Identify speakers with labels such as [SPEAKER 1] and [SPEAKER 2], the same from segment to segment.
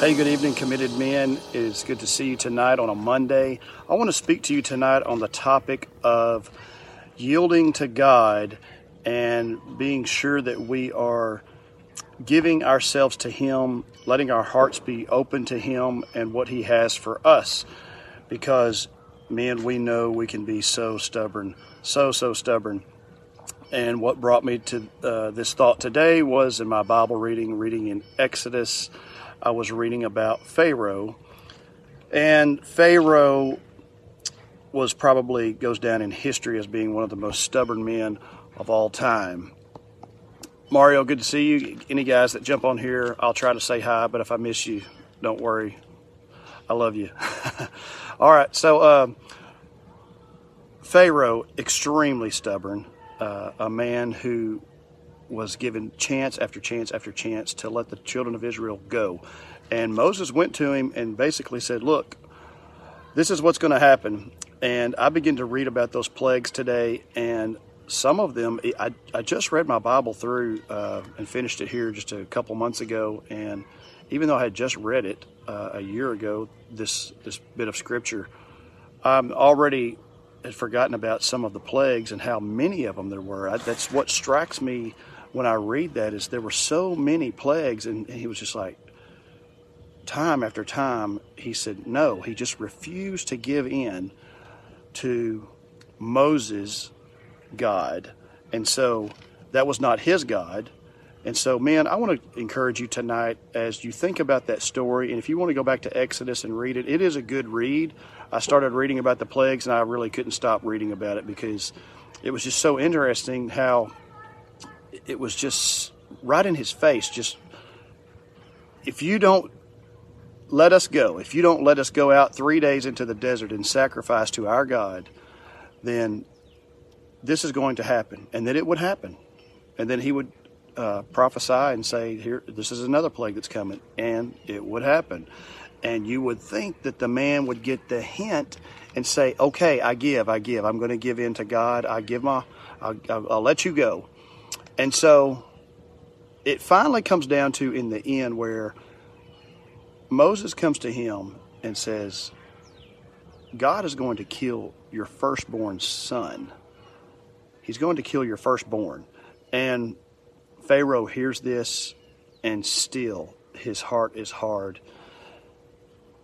[SPEAKER 1] Hey, good evening, committed men. It is good to see you tonight on a Monday. I want to speak to you tonight on the topic of yielding to God and being sure that we are giving ourselves to Him, letting our hearts be open to Him and what He has for us. Because, men, we know we can be so stubborn, so, so stubborn. And what brought me to uh, this thought today was in my Bible reading, reading in Exodus, I was reading about Pharaoh. And Pharaoh was probably goes down in history as being one of the most stubborn men of all time. Mario, good to see you. Any guys that jump on here, I'll try to say hi, but if I miss you, don't worry. I love you. all right, so uh, Pharaoh, extremely stubborn, uh, a man who was given chance after chance after chance to let the children of Israel go. And Moses went to him and basically said, Look, this is what's going to happen. And I begin to read about those plagues today, and some of them, I, I just read my Bible through uh, and finished it here just a couple months ago. And even though I had just read it uh, a year ago, this, this bit of scripture, I'm already had forgotten about some of the plagues and how many of them there were. I, that's what strikes me when I read that is there were so many plagues, and, he was just like, time after time, he said no. He just refused to give in to Moses' God. And so that was not his God. And so, man, I want to encourage you tonight as you think about that story. And if you want to go back to Exodus and read it, it is a good read. I started reading about the plagues and I really couldn't stop reading about it because it was just so interesting how it was just right in his face. Just if you don't let us go, if you don't let us go out three days into the desert and sacrifice to our God, then this is going to happen. And then it would happen. And then he would uh, prophesy and say, "Here, this is another plague that's coming," and it would happen. And you would think that the man would get the hint and say, "Okay, I give, I give. I'm going to give in to God. I give my, I'll, I'll, I'll let you go." And so, it finally comes down to in the end where Moses comes to him and says, "God is going to kill your firstborn son. He's going to kill your firstborn." And Pharaoh hears this, and still his heart is hard.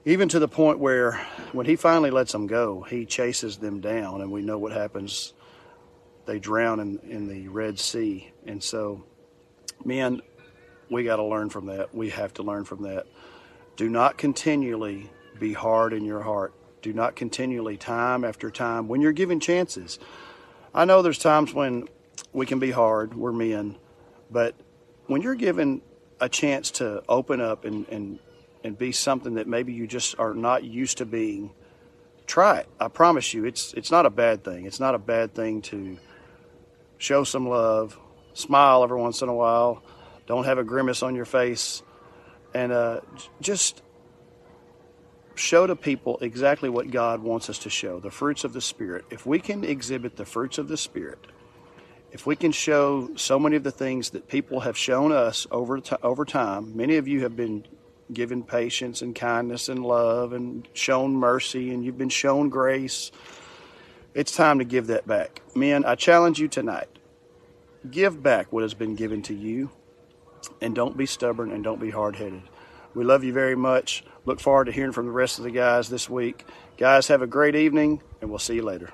[SPEAKER 1] Even to the point where when he finally lets them go, he chases them down, and we know what happens. They drown in, in the Red Sea. And so, men, we got to learn from that. We have to learn from that. Do not continually be hard in your heart. Do not continually, time after time, when you're given chances. I know there's times when we can be hard, we're men but when you're given a chance to open up and, and, and be something that maybe you just are not used to being, try it. I promise you, it's, it's not a bad thing. It's not a bad thing to show some love, smile every once in a while, don't have a grimace on your face, and uh, just show to people exactly what God wants us to show the fruits of the Spirit. If we can exhibit the fruits of the Spirit, if we can show so many of the things that people have shown us over t- over time, many of you have been given patience and kindness and love and shown mercy and you've been shown grace. It's time to give that back. Men, I challenge you tonight. Give back what has been given to you and don't be stubborn and don't be hard-headed. We love you very much. Look forward to hearing from the rest of the guys this week. Guys, have a great evening and we'll see you later.